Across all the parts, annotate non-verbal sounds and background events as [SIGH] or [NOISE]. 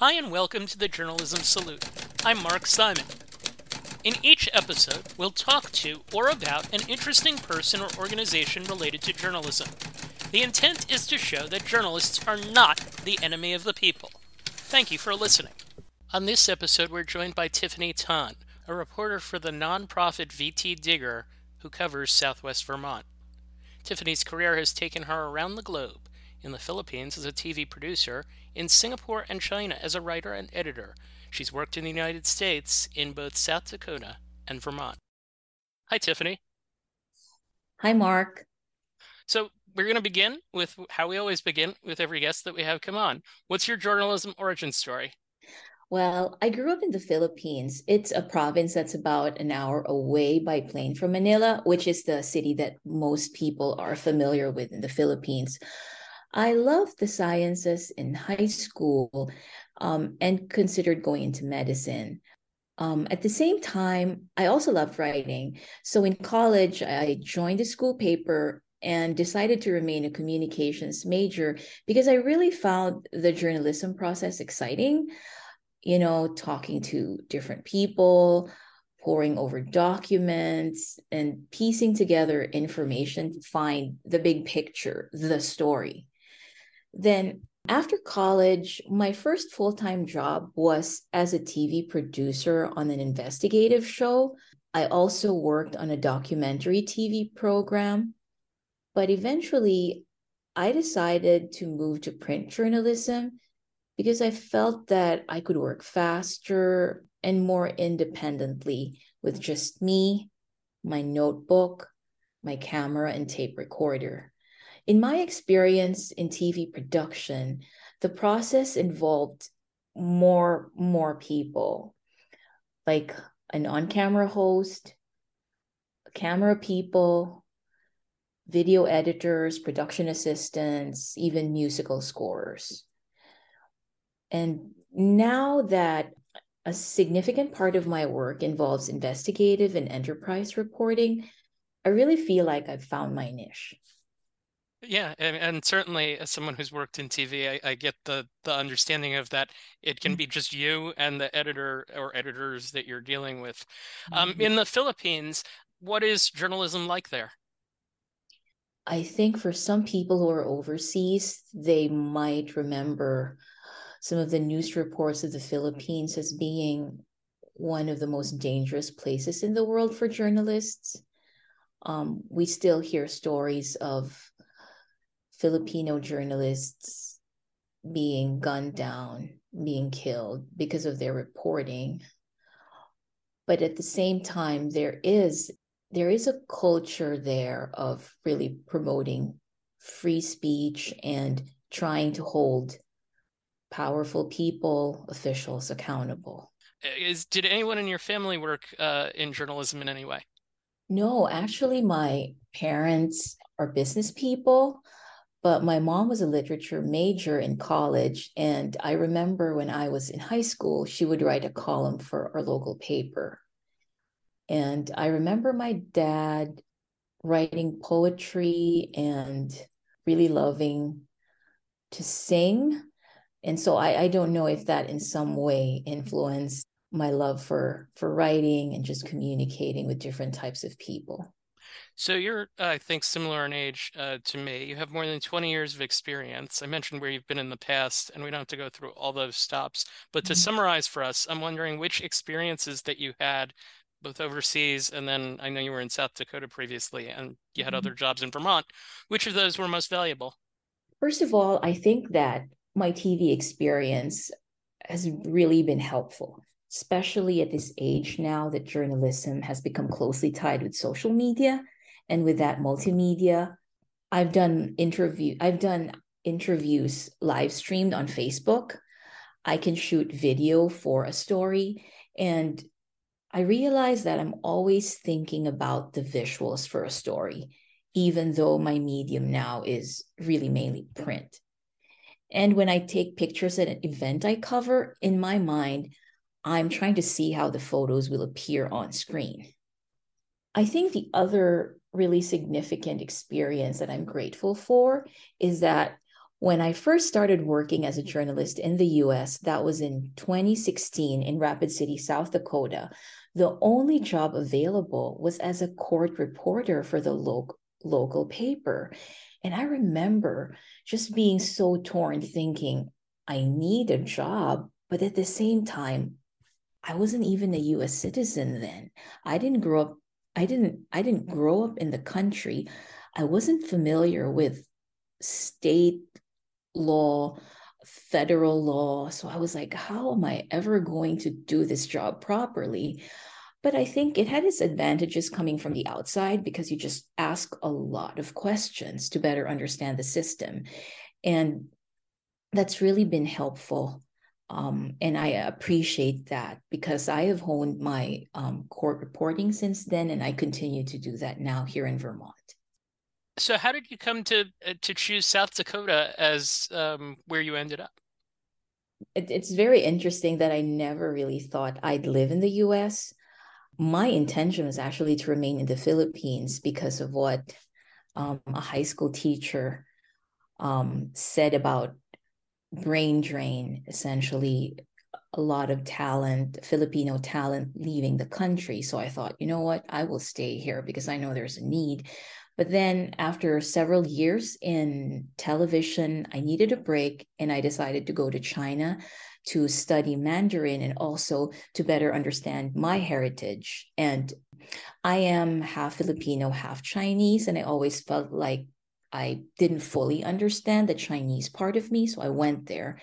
Hi, and welcome to the Journalism Salute. I'm Mark Simon. In each episode, we'll talk to or about an interesting person or organization related to journalism. The intent is to show that journalists are not the enemy of the people. Thank you for listening. On this episode, we're joined by Tiffany Tan, a reporter for the nonprofit VTDigger, who covers southwest Vermont. Tiffany's career has taken her around the globe in the Philippines as a TV producer, in Singapore and China as a writer and editor. She's worked in the United States in both South Dakota and Vermont. Hi, Tiffany. Hi, Mark. So, we're going to begin with how we always begin with every guest that we have come on. What's your journalism origin story? Well, I grew up in the Philippines. It's a province that's about an hour away by plane from Manila, which is the city that most people are familiar with in the Philippines. I loved the sciences in high school um, and considered going into medicine. Um, at the same time, I also loved writing. So in college, I joined the school paper and decided to remain a communications major because I really found the journalism process exciting. You know, talking to different people, poring over documents, and piecing together information to find the big picture, the story. Then after college, my first full time job was as a TV producer on an investigative show. I also worked on a documentary TV program. But eventually, I decided to move to print journalism because I felt that I could work faster and more independently with just me, my notebook, my camera, and tape recorder. In my experience in TV production, the process involved more more people, like an on-camera host, camera people, video editors, production assistants, even musical scorers. And now that a significant part of my work involves investigative and enterprise reporting, I really feel like I've found my niche. Yeah, and, and, certainly as someone who's worked in TV, I, I, get the the understanding of that it can mm-hmm. be just you and the editor or editors that you're dealing with. Um, mm-hmm. in the Philippines, what is journalism like there? I think for some people who are overseas, they might remember some of the news reports of the Philippines as being one of the most dangerous places in the world for journalists. Um, we still hear stories of Filipino journalists being gunned down, being killed because of their reporting. But at the same time, there is there is a culture there of really promoting free speech and trying to hold powerful people, officials accountable. Is did anyone in your family work uh, in journalism in any way? No, actually, my parents are business people. But my mom was a literature major in college. And I remember when I was in high school, she would write a column for our local paper. And I remember my dad writing poetry and really loving to sing. And so I, I don't know if that in some way influenced my love for for writing and just communicating with different types of people. So you're, uh, I think, similar in age uh, to me. You have more than 20 years of experience. I mentioned where you've been in the past, and we don't have to go through all those stops. But to mm-hmm. summarize for us, I'm wondering which experiences that you had both overseas and then I know you were in South Dakota previously and you had mm-hmm. other jobs in Vermont. Which of those were most valuable? First of all, I think that my TV experience has really been helpful, especially at this age now that journalism has become closely tied with social media and with that multimedia i've done interview i've done interviews live streamed on facebook. I can shoot video for a story and i realize that i'm always thinking about the visuals for a story even though my medium now is really mainly print. And when i take pictures at an event i cover in my mind i'm trying to see how the photos will appear on screen. I think the other really significant experience that I'm grateful for is that When I first started working as a journalist in the US, that was in 2016 in Rapid City, South Dakota, the only job available was as a court reporter for the local local paper. And I remember just being so torn, thinking, I need a job, but at the same time, I wasn't even a US citizen then. I didn't grow up, I didn't, I didn't grow up in the country. I wasn't familiar with state law, federal law. So I was like, how am I ever going to do this job properly? But I think it had its advantages coming from the outside because you just ask a lot of questions to better understand the system. And that's really been helpful. Um, and I appreciate that because I have honed my um, court reporting since then, and I continue to do that now here in Vermont. So, how did you come to uh, to choose South Dakota as um, where you ended up? It, it's very interesting that I never really thought I'd live in the U.S my intention was actually to remain in the Philippines because of what um, a high school teacher um, said about brain drain, essentially a lot of talent, Filipino talent leaving the country. So I thought, you know what, I will stay here because I know there's a need. But then after several years in television, I needed a break and I decided to go to China to study Mandarin and also to better understand my heritage. And I am half Filipino, half Chinese, and I always felt like I didn't fully understand the Chinese part of me. So I went there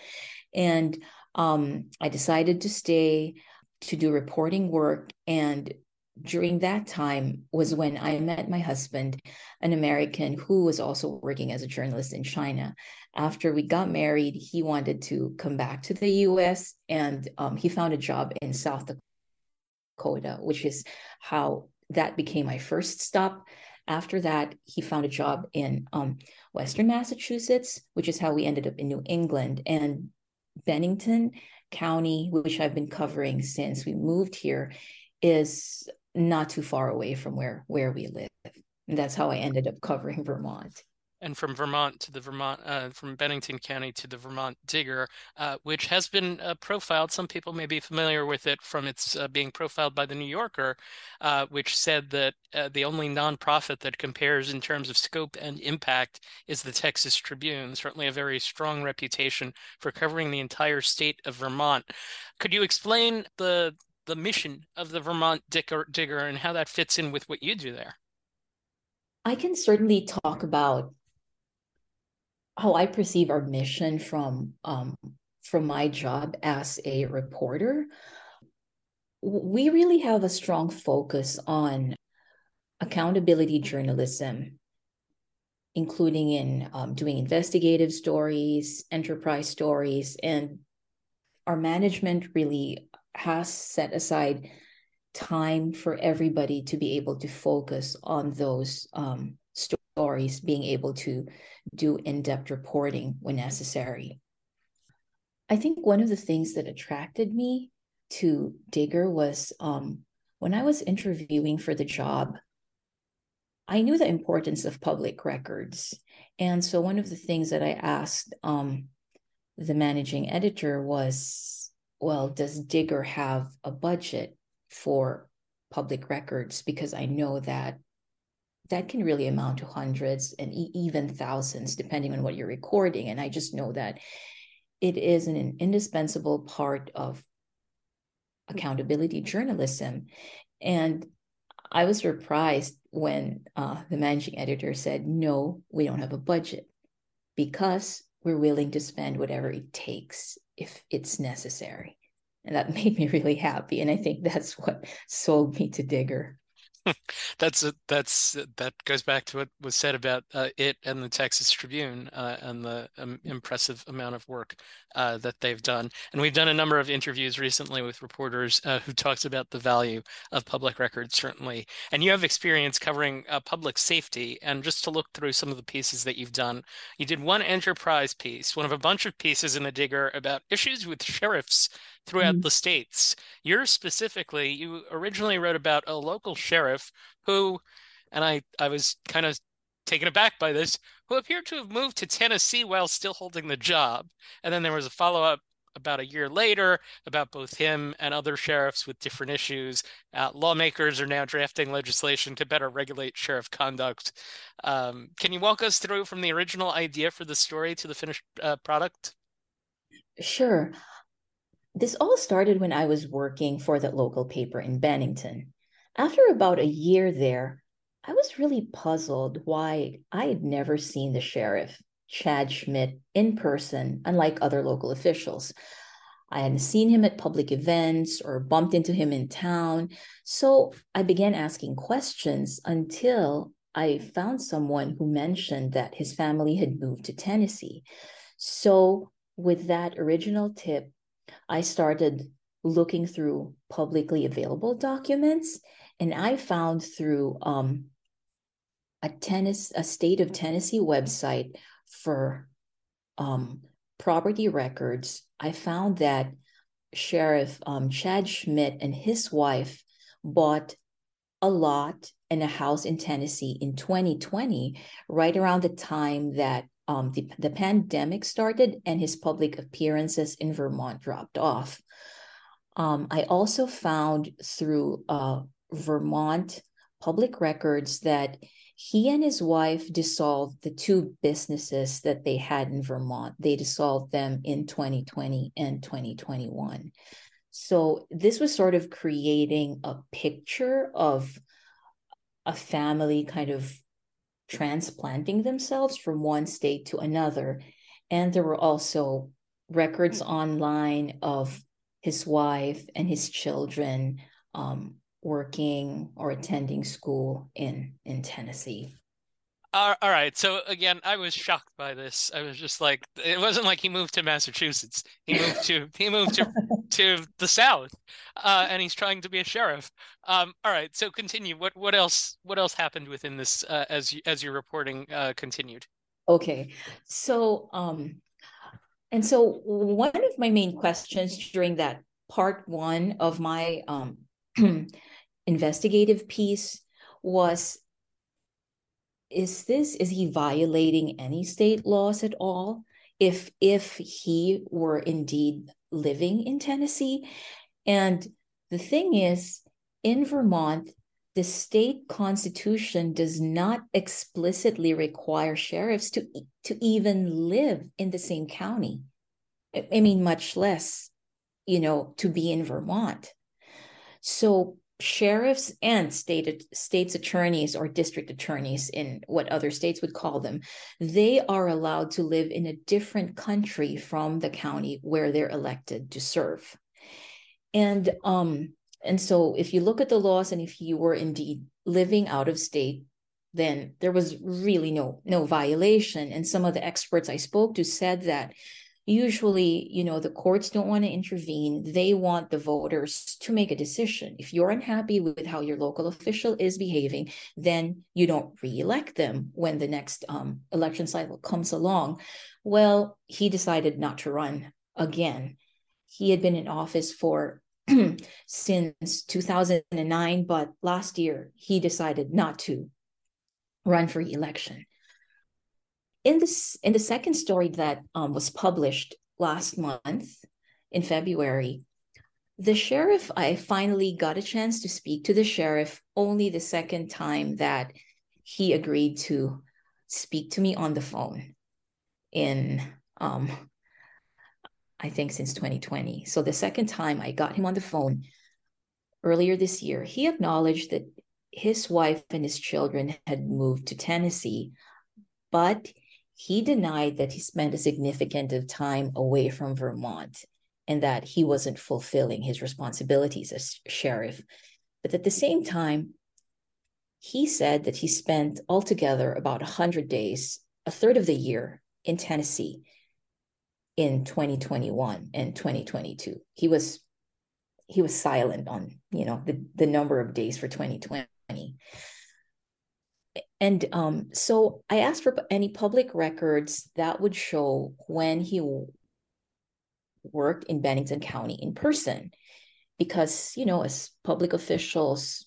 and um, I decided to stay to do reporting work. And during that time was when I met my husband, an American who was also working as a journalist in China. After we got married, he wanted to come back to the US and um, he found a job in South Dakota, which is how that became my first stop. After that, he found a job in um, Western Massachusetts, which is how we ended up in New England. And Bennington County, which I've been covering since we moved here, is not too far away from where where we live. And that's how I ended up covering Vermont. And from Vermont to the Vermont, uh, from Bennington County to the Vermont Digger, uh, which has been uh, profiled. Some people may be familiar with it from its uh, being profiled by the New Yorker, uh, which said that uh, the only nonprofit that compares in terms of scope and impact is the Texas Tribune. Certainly a very strong reputation for covering the entire state of Vermont. Could you explain the the mission of the Vermont Digger, Digger and how that fits in with what you do there. I can certainly talk about how I perceive our mission from um, from my job as a reporter. We really have a strong focus on accountability journalism, including in um, doing investigative stories, enterprise stories, and our management really has set aside time for everybody to be able to focus on those um, stories, being able to do in depth reporting when necessary. I think one of the things that attracted me to Digger was um, when I was interviewing for the job, I knew the importance of public records. And so one of the things that I asked um, the managing editor was well, does Digger have a budget for public records? Because I know that that can really amount to hundreds and even thousands, depending on what you're recording. And I just know that it is an indispensable part of accountability journalism. And I was surprised when uh, the managing editor said, no, we don't have a budget because we're willing to spend whatever it takes if it's necessary. And that [LAUGHS] made me really happy. And I think that's what sold me to Digger. [LAUGHS] that's a, that's that goes back to what was said about uh, it and the Texas Tribune uh, and the um, impressive amount of work uh, that they've done. And we've done a number of interviews recently with reporters uh, who talks about the value of public records, certainly. And you have experience covering uh, public safety. And just to look through some of the pieces that you've done, you did one enterprise piece, one of a bunch of pieces in the Digger about issues with sheriffs throughout mm-hmm. the states. You're specifically, you originally wrote about a local sheriff who, and I, I was kind of taken aback by this, who appeared to have moved to Tennessee while still holding the job. And then there was a follow up about a year later about both him and other sheriffs with different issues. Uh, lawmakers are now drafting legislation to better regulate sheriff conduct. Um, can you walk us through from the original idea for the story to the finished uh, product? Sure. This all started when I was working for that local paper in Bennington. After about a year there, I was really puzzled why I had never seen the sheriff, Chad Schmidt, in person, unlike other local officials. I hadn't seen him at public events or bumped into him in town. So I began asking questions until I found someone who mentioned that his family had moved to Tennessee. So, with that original tip, I started looking through publicly available documents, and I found through um, a tennis a state of Tennessee website for um, property records. I found that Sheriff um, Chad Schmidt and his wife bought a lot and a house in Tennessee in 2020, right around the time that um, the, the pandemic started and his public appearances in Vermont dropped off. Um, I also found through uh, Vermont public records that he and his wife dissolved the two businesses that they had in Vermont. They dissolved them in 2020 and 2021. So this was sort of creating a picture of a family kind of transplanting themselves from one state to another. And there were also records online of his wife and his children um, working or attending school in in Tennessee. All right. So again, I was shocked by this. I was just like, it wasn't like he moved to Massachusetts. He moved to he moved to [LAUGHS] to the South, uh, and he's trying to be a sheriff. Um, all right. So continue. What what else what else happened within this uh, as you, as your reporting uh, continued? Okay. So um, and so one of my main questions during that part one of my um [CLEARS THROAT] investigative piece was is this is he violating any state laws at all? If if he were indeed living in Tennessee? And the thing is in Vermont the state constitution does not explicitly require sheriffs to to even live in the same county. I mean much less you know to be in Vermont. So sheriffs and state states attorneys or district attorneys in what other states would call them they are allowed to live in a different country from the county where they're elected to serve. And um and so if you look at the laws and if you were indeed living out of state then there was really no no violation. And some of the experts i spoke to said that usually you know the courts don't want to intervene. They want the voters to make a decision. If you're unhappy with how your local official is behaving then you don't re-elect them when the next um, election cycle comes along. Well he decided not to run again. He had been in office for [CLEARS THROAT] since 2009 but last year he decided not to run for election in this in the second story that um, was published last month in February, the sheriff I finally got a chance to speak to the sheriff only the second time that he agreed to speak to me on the phone in um I think since 2020. So the second time I got him on the phone earlier this year, he acknowledged that his wife and his children had moved to Tennessee, but he denied that he spent a significant of time away from Vermont and that he wasn't fulfilling his responsibilities as sheriff. But at the same time, he said that he spent altogether about 100 days, a third of the year in Tennessee in 2021 and 2022. He was he was silent on, you know, the, the number of days for 2020 and um, so I asked for any public records that would show when he worked in Bennington County in person, because you know, as public officials,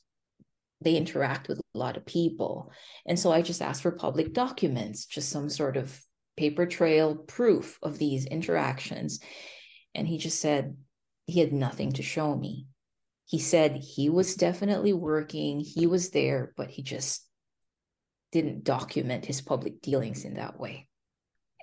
they interact with a lot of people. And so I just asked for public documents, just some sort of paper trail proof of these interactions. And he just said he had nothing to show me. He said he was definitely working, he was there, but he just didn't document his public dealings in that way.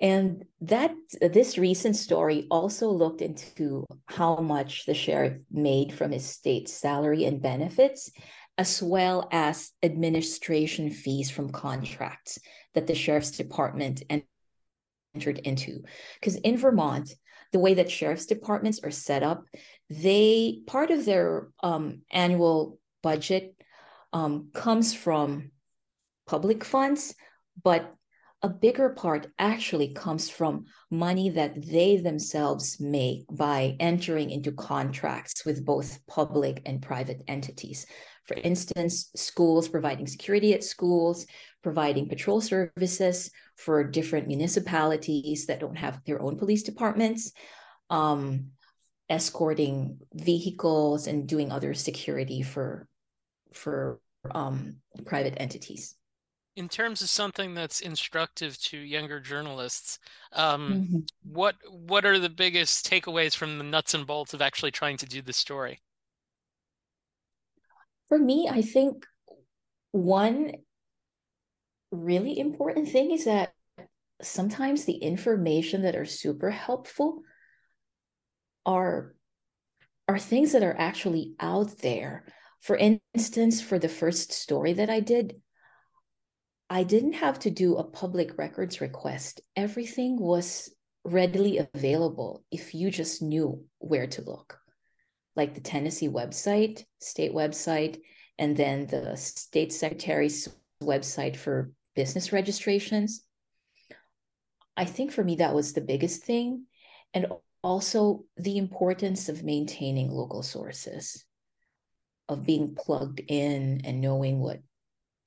And that this recent story also looked into how much the sheriff made from his state salary and benefits, as well as administration fees from contracts that the sheriff's department entered into. Because in Vermont, the way that sheriff's departments are set up, they part of their um, annual budget um, comes from public funds, but a bigger part actually comes from money that they themselves make by entering into contracts with both public and private entities. For instance, schools providing security at schools, providing patrol services for different municipalities that don't have their own police departments, um, escorting vehicles and doing other security for for um, private entities in terms of something that's instructive to younger journalists, um, mm-hmm. what what are the biggest takeaways from the nuts and bolts of actually trying to do the story? For me, I think one really important thing is that sometimes the information that are super helpful are are things that are actually out there. For instance, for the first story that I did, I didn't have to do a public records request. Everything was readily available if you just knew where to look, like the Tennessee website, state website, and then the state secretary's website for business registrations. I think for me, that was the biggest thing. And also the importance of maintaining local sources, of being plugged in and knowing what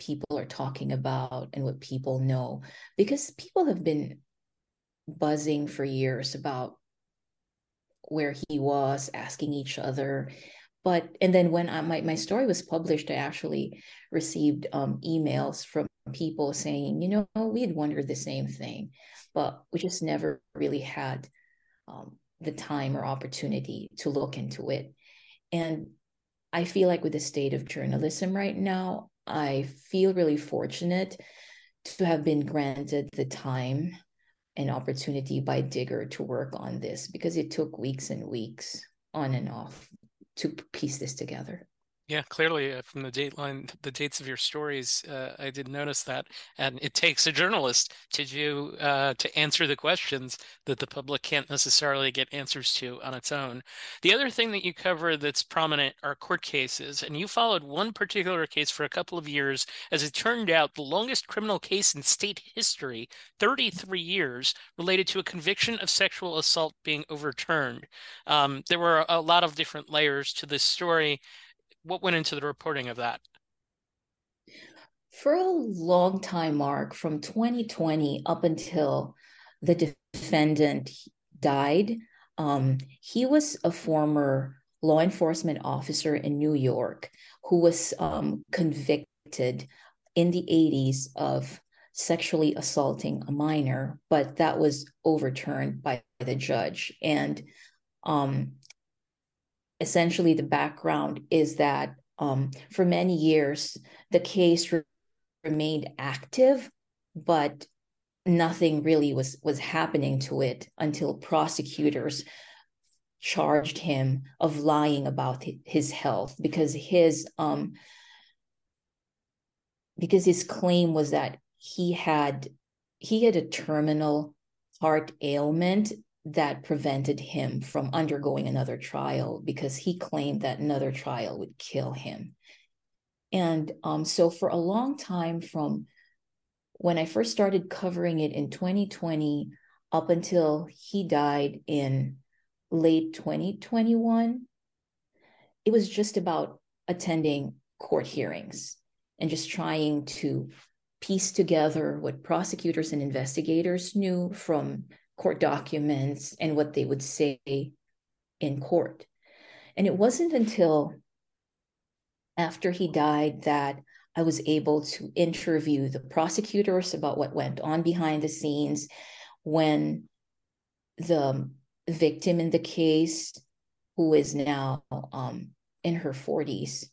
people are talking about and what people know because people have been buzzing for years about where he was asking each other. But and then when I, my, my story was published i actually received um, emails from people saying you know we had wondered the same thing but we just never really had um, the time or opportunity to look into it. And i feel like with the state of journalism right now I feel really fortunate to have been granted the time and opportunity by Digger to work on this because it took weeks and weeks on and off to piece this together. Yeah, clearly uh, from the date line, the dates of your stories, uh, I did notice that, and it takes a journalist to do uh, to answer the questions that the public can't necessarily get answers to on its own. The other thing that you cover that's prominent are court cases, and you followed one particular case for a couple of years. As it turned out, the longest criminal case in state history, 33 years, related to a conviction of sexual assault being overturned. Um, there were a lot of different layers to this story what went into the reporting of that? For a long time, Mark, from 2020 up until the defendant died, um, he was a former law enforcement officer in New York who was um, convicted in the 80s of sexually assaulting a minor, but that was overturned by the judge. And um, essentially the background is that um, for many years the case re- remained active but nothing really was was happening to it until prosecutors charged him of lying about his health because his um because his claim was that he had he had a terminal heart ailment that prevented him from undergoing another trial because he claimed that another trial would kill him. And um, so, for a long time, from when I first started covering it in 2020 up until he died in late 2021, it was just about attending court hearings and just trying to piece together what prosecutors and investigators knew from court documents and what they would say in court. And it wasn't until after he died that I was able to interview the prosecutors about what went on behind the scenes when the victim in the case, who is now um, in her 40s,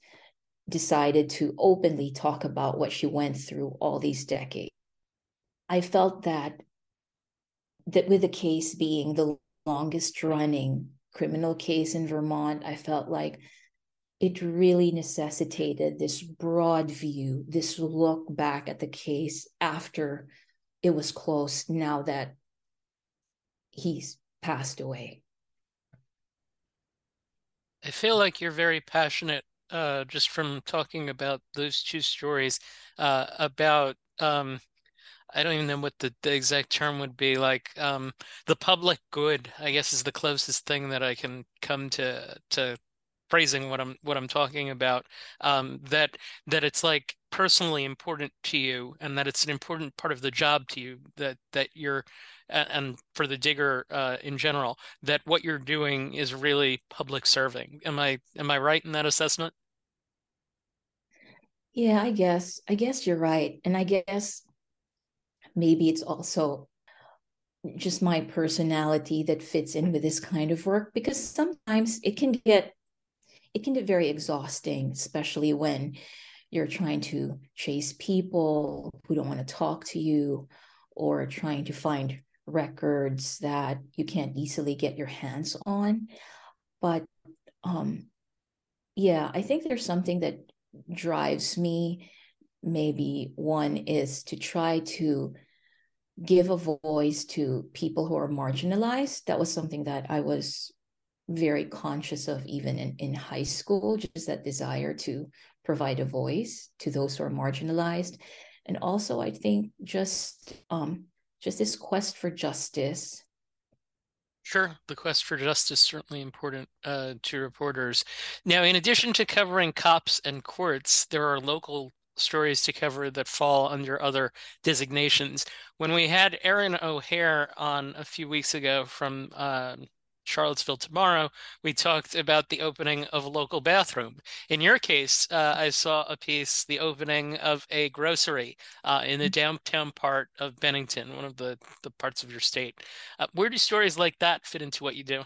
decided to openly talk about what she went through all these decades. I felt that that with the case being the longest running criminal case in Vermont, I felt like it really necessitated this broad view, this look back at the case after it was closed, now that he's passed away. I feel like you're very passionate uh, just from talking about those two stories uh, about um, I don't even know what the, the exact term would be like um, the public good I guess is the closest thing that I can come to to phrasing what I'm what I'm talking about um, that that it's like personally important to you and that it's an important part of the job to you that that you're and for the digger uh, in general that what you're doing is really public serving. Am I am I right in that assessment? Yeah I guess I guess you're right. And I guess maybe it's also just my personality that fits in with this kind of work because sometimes it can get it can get very exhausting, especially when you're trying to chase people who don't want to talk to you or trying to find records that you can't easily get your hands on. But um, yeah, I think there's something that drives me. Maybe one is to try to give a voice to people who are marginalized. That was something that I was very conscious of even in, in high school, just that desire to provide a voice to those who are marginalized. And also, I think just um, just this quest for justice. Sure, the quest for justice certainly important uh, to reporters. Now, in addition to covering cops and courts, there are local stories to cover that fall under other designations. When we had Erin O'Hare on a few weeks ago from uh, Charlottesville tomorrow, we talked about the opening of a local bathroom. In your case, uh, I saw a piece, the opening of a grocery uh, in the mm-hmm. downtown part of Bennington, one of the, the parts of your state. Uh, where do stories like that fit into what you do?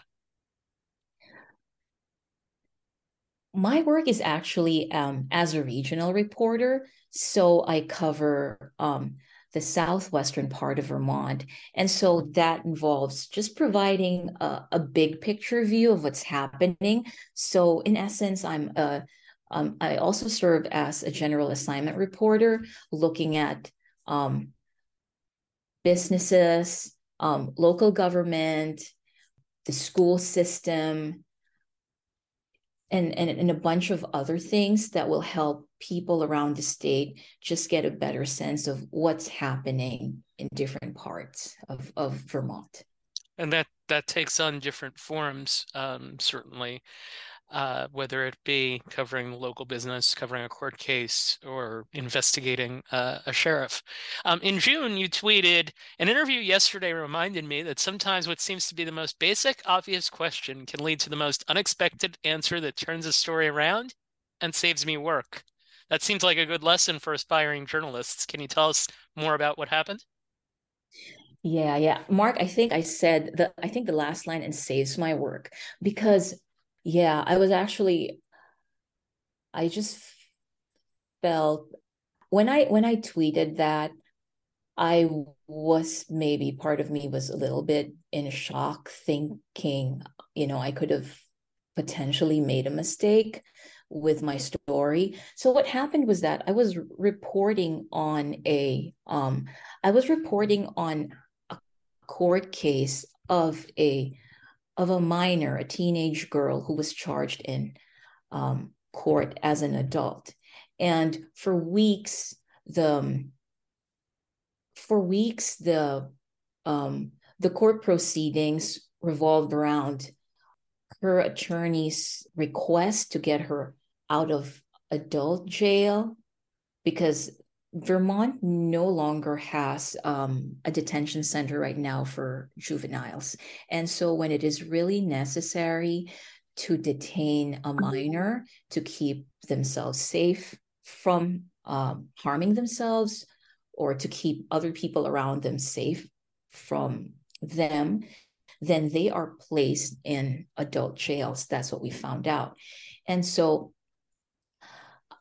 My work is actually um, as a regional reporter. So I cover um, the southwestern part of Vermont. And so that involves just providing a, a big picture view of what's happening. So, in essence, I'm a um, I also serve as a general assignment reporter, looking at um, businesses, um, local government, the school system, and, and, and a bunch of other things that will help people around the state just get a better sense of what's happening in different parts of, of Vermont. And that that takes on different forms, um, certainly uh, whether it be covering local business, covering a court case, or investigating uh, a sheriff. Um, in June, you tweeted an interview yesterday reminded me that sometimes what seems to be the most basic, obvious question can lead to the most unexpected answer that turns a story around and saves me work. That seems like a good lesson for aspiring journalists. Can you tell us more about what happened? Yeah, yeah. Mark, I think I said the I think the last line and saves my work because yeah, I was actually I just felt when I when I tweeted that I was maybe part of me was a little bit in shock thinking, you know, I could have potentially made a mistake with my story. So what happened was that I was reporting on a um I was reporting on a court case of a of a minor, a teenage girl who was charged in um, court as an adult. And for weeks, the um, for weeks the um, the court proceedings revolved around her attorney's request to get her out of adult jail because Vermont no longer has um, a detention center right now for juveniles. And so when it is really necessary to detain a minor to keep themselves safe from um, harming themselves or to keep other people around them safe from them, then they are placed in adult jails. That's what we found out. And so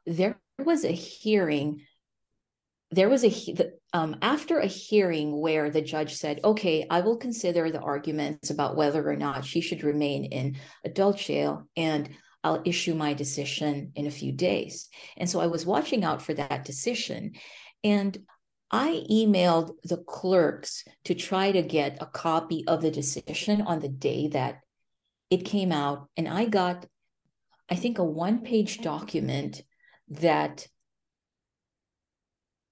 there was a hearing. There was a um, after a hearing where the judge said, "Okay, I will consider the arguments about whether or not she should remain in adult jail, and I'll issue my decision in a few days." And so I was watching out for that decision, and I emailed the clerks to try to get a copy of the decision on the day that it came out. And I got, I think, a one page document that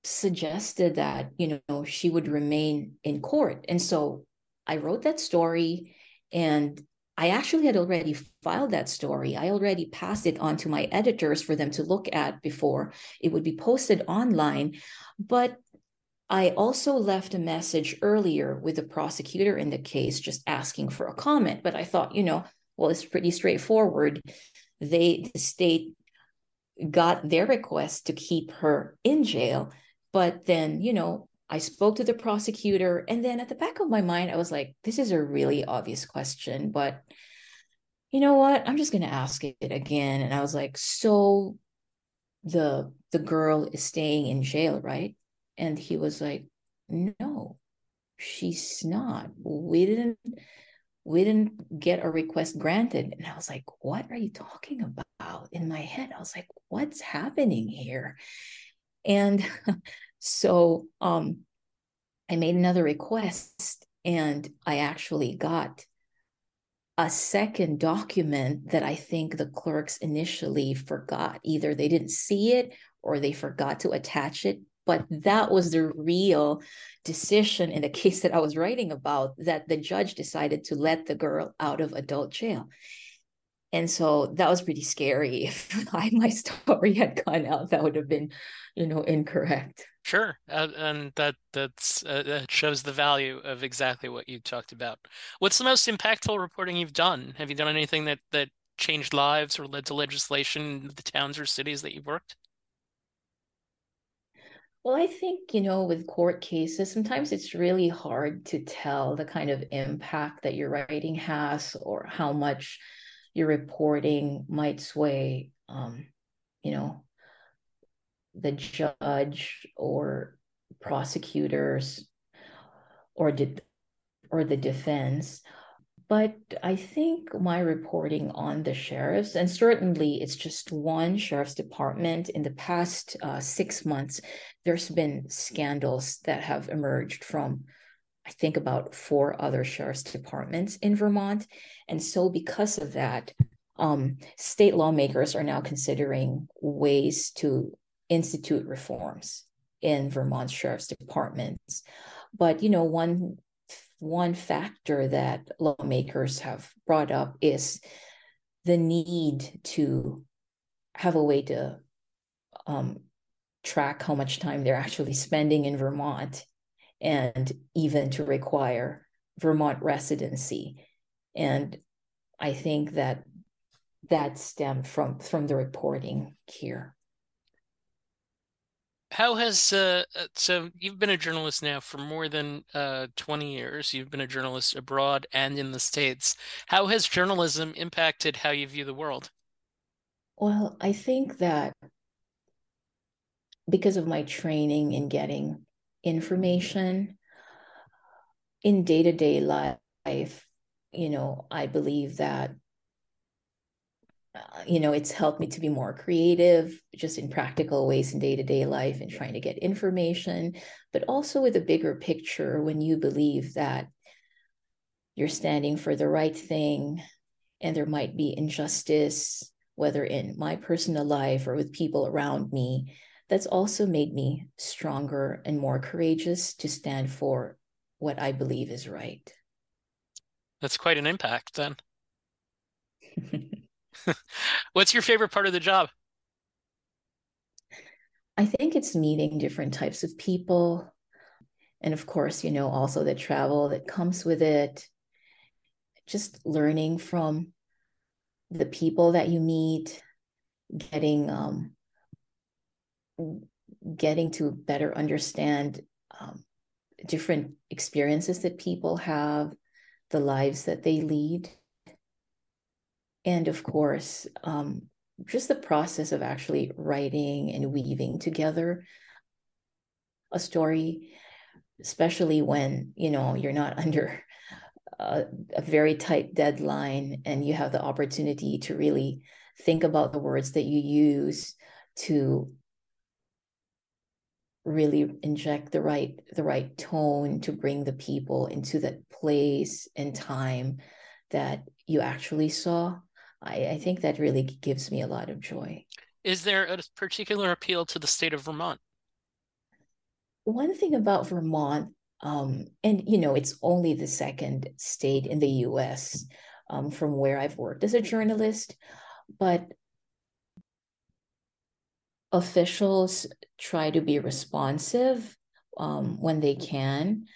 suggested that, you know, she would remain in court. And so I wrote that story and I actually had already filed that story. I already passed it on to my editors for them to look at before it would be posted online. But I also left a message earlier with the prosecutor in the case, just asking for a comment. But I thought, you know, well, it's pretty straightforward. They, the state got their request to keep her in jail. But then, you know, I spoke to the prosecutor. And then at the back of my mind, I was like, this is a really obvious question. But you know what? I'm just going to ask it again. And I was like, so the the girl is staying in jail, right? And he was like, no, she's not. We didn't we didn't get a request granted. And I was like, what are you talking about? In my head, I was like, what's happening here? And [LAUGHS] so um I made another request and I actually got a second document that I think the clerks initially forgot. Either they didn't see it or they forgot to attach it but that was the real decision in the [LAUGHS] case that I was writing about that the judge decided to let the girl out of adult jail. And so that was pretty scary. [LAUGHS] If I, my [LAUGHS] story had gone out, that would have been, you know, incorrect. Sure, uh, and that that's uh, that shows the value of exactly what you talked about. What's the most impactful reporting you've done? Have you done anything that that changed lives or led to legislation in the towns or cities that you've worked? Well, I think, you know, with court cases, sometimes it's really hard to tell the kind of impact that your writing has or how much your reporting might sway, um, you know, the judge or prosecutors or did or the defense. But I think my reporting on the sheriffs, and certainly it's just one sheriff's department in the past uh, six months, there's been scandals that have emerged from, I think, about four other sheriff's departments in Vermont. And so, because of that, um, state lawmakers are now considering ways to institute reforms in Vermont sheriff's departments. But you know, one one factor that lawmakers have brought up is the need to have a way to um, track how much time they're actually spending in Vermont and even to require Vermont residency. And I think that that stemmed from from the reporting here. How has uh, uh, so you've been a journalist now for more than uh, 20 years. You've been a journalist abroad and in the States. How has journalism impacted how you view the world? Well, I think that because of my training in getting information in day-to-day life, you know, I believe that uh, you know, it's helped me to be more creative just in practical ways in day to day life and trying to get information, but also with a bigger picture when you believe that you're standing for the right thing and there might be injustice, whether in my personal life or with people around me. That's also made me stronger and more courageous to stand for what I believe is right. That's quite an impact then. [LAUGHS] [LAUGHS] What's your favorite part of the job? I think it's meeting different types of people. And of course, you know, also the travel that comes with it. Just learning from the people that you meet, getting um, getting to better understand um, different experiences that people have, the lives that they lead, and of course, um, just the process of actually writing and weaving together a story, especially when you know you're not [LAUGHS] under a, a very tight deadline and you have the opportunity to really think about the words that you use to really inject the right the right tone to bring the people into that place and time that you actually saw. I, I think that really gives me a lot of joy. Is there a particular appeal to the state of vermont? One thing about vermont um, and you know it's only the second state in the us um, from where i've worked as a journalist but officials try to be responsive um, when they can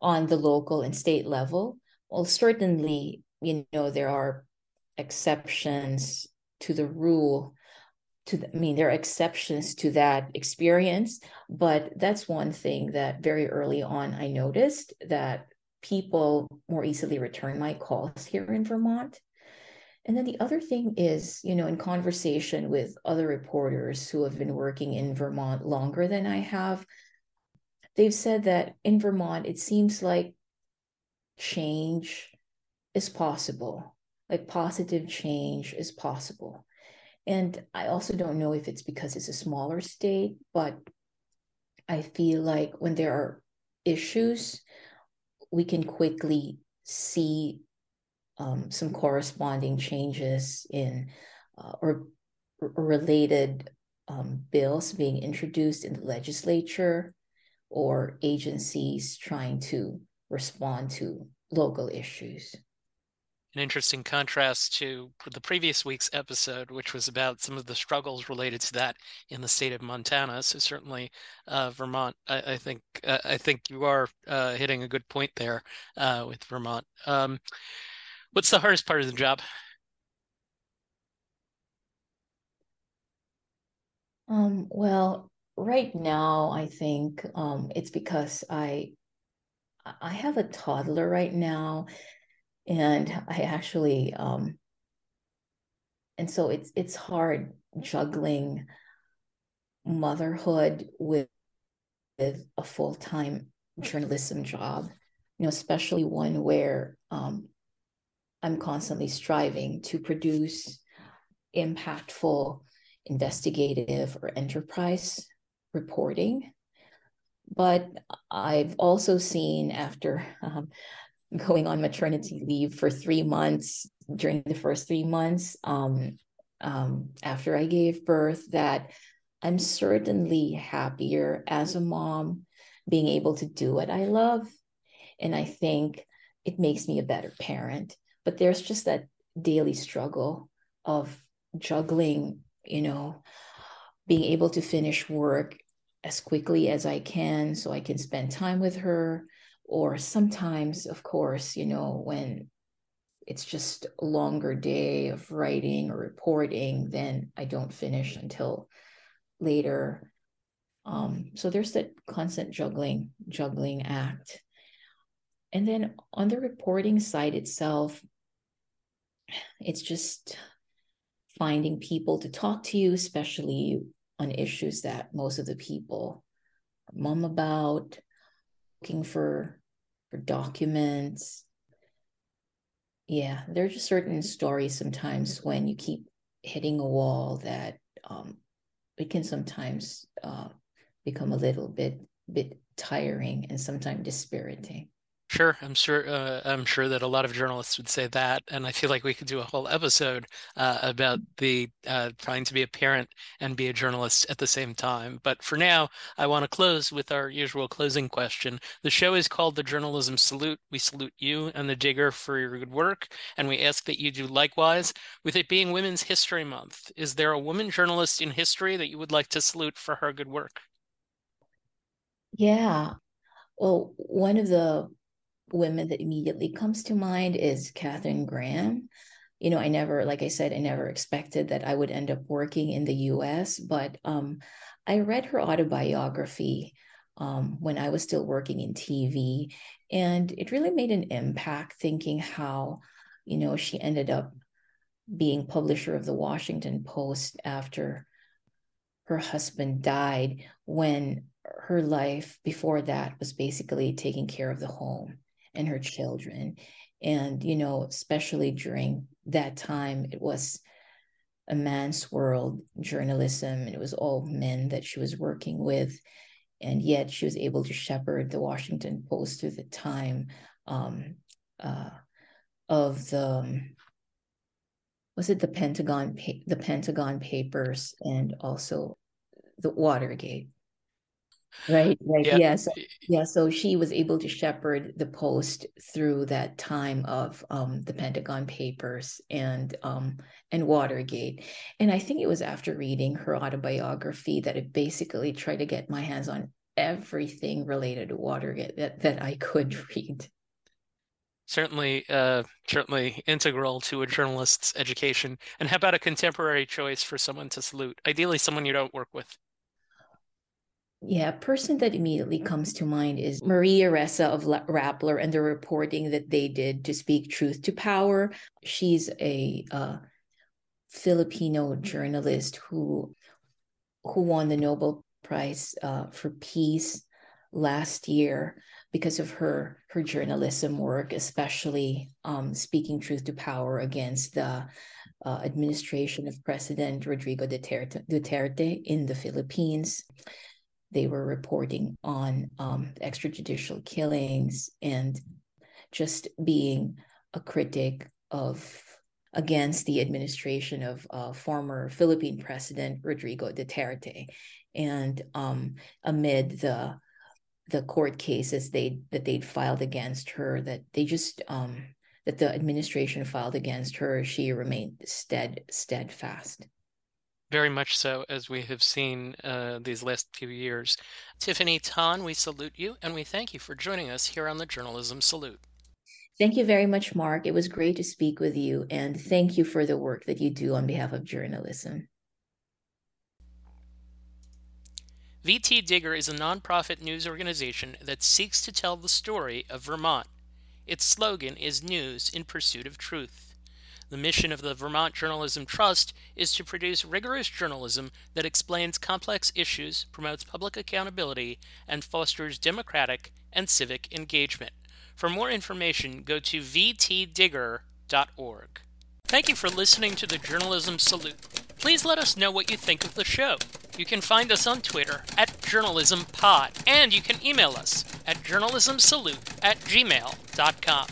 on the local and state level. Well, certainly, you know, there are exceptions to the rule. To the, I mean, there are exceptions to that experience, but that's one thing that very early on I noticed that people more easily return my calls here in Vermont. And then the other thing is, you know, in conversation with other reporters who have been working in Vermont longer than I have, they've said that in Vermont, it seems like change is possible, like positive change is possible. And I also don't know if it's because it's a smaller state, but I feel like when there are issues, we can quickly see um, some corresponding changes in uh, or, related um, bills being introduced in the legislature or agencies trying to respond to local issues an interesting contrast to the previous week's episode, which was about some of the struggles related to that in the state of Montana. So certainly, uh, Vermont, I, I think uh, I think you are uh, hitting a good point there uh, with Vermont. Um, What's the hardest part of the job? Um, well, right now, I think um, it's because I I have a toddler right now, and I actually um, and so it's it's hard juggling motherhood with with a full time journalism job, you know, especially one where um, I'm constantly striving to produce impactful investigative or enterprise reporting. But I've also seen after um, going on maternity leave for three months, during the first three months um, um, after I gave birth, that I'm certainly happier as a mom being able to do what I love. And I think it makes me a better parent but there's just that daily struggle of juggling you know being able to finish work as quickly as i can so i can spend time with her. Or sometimes of course you know when it's just a longer day of writing or reporting then i don't finish until later. Um, so there's that constant juggling juggling act. And then on the reporting side itself it's just finding people to talk to you, especially on issues that most of the people are mum about, looking for for documents. Yeah, there are just certain stories sometimes when you keep hitting a wall that um, it can sometimes uh, become a little bit bit tiring and sometimes dispiriting. Sure, I'm sure. Uh, I'm sure that a lot of journalists would say that, and I feel like we could do a whole episode uh, about the uh, trying to be a parent and be a journalist at the same time. But for now, I want to close with our usual closing question. The show is called the Journalism Salute. We salute you and the Digger for your good work, and we ask that you do likewise. With it being Women's History Month, is there a woman journalist in history that you would like to salute for her good work? Yeah. Well, one of the women that immediately comes to mind is Katharine Graham. you know, I never, like I said, I never expected that I would end up working in the US, but um, I read her autobiography um, when I was still working in TV, and it really made an impact thinking how, you know, she ended up being publisher of the Washington Post after her husband died when her life before that was basically taking care of the home and her children and you know especially during that time it was a man's world journalism and it was all men that she was working with and yet she was able to shepherd the washington post through the time um, uh, of the um, was it the Pentagon the Pentagon Papers and also the Watergate. Right, right. Yeah. yeah. So yeah, so she was able to shepherd the post through that time of um, the Pentagon Papers and um, and Watergate. And I think it was after reading her autobiography that it basically tried to get my hands on everything related to Watergate that, that I could [LAUGHS] read certainly uh, certainly integral to a journalist's education. And how about a contemporary choice for someone to salute? Ideally, someone you don't work with. Yeah, a person that immediately comes to mind is Maria Ressa of Rappler and the reporting that they did to speak truth to power. She's a uh, Filipino journalist who who won the Nobel Prize uh, for Peace last year because of her her journalism work, especially um, speaking truth to power against the uh, administration of President Rodrigo Duterte, Duterte, in the Philippines. They were reporting on um, extrajudicial killings and just being a critic of against the administration of uh, former Philippine President Rodrigo Duterte, and um, amid the the court cases they that they'd filed against her that they just um that the administration filed against her she remained stead steadfast very much so as we have seen uh, these last few years tiffany tan we salute you and we thank you for joining us here on the journalism salute thank you very much mark it was great to speak with you and thank you for the work that you do on behalf of journalism VTDigger is a nonprofit news organization that seeks to tell the story of Vermont. Its slogan is News in Pursuit of Truth. The mission of the Vermont Journalism Trust is to produce rigorous journalism that explains complex issues, promotes public accountability, and fosters democratic and civic engagement. For more information, go to vtdigger.org. Thank you for listening to the Journalism Salute. Please let us know what you think of the show. You can find us on Twitter at JournalismPod, and you can email us at journalismsalute at gmail.com.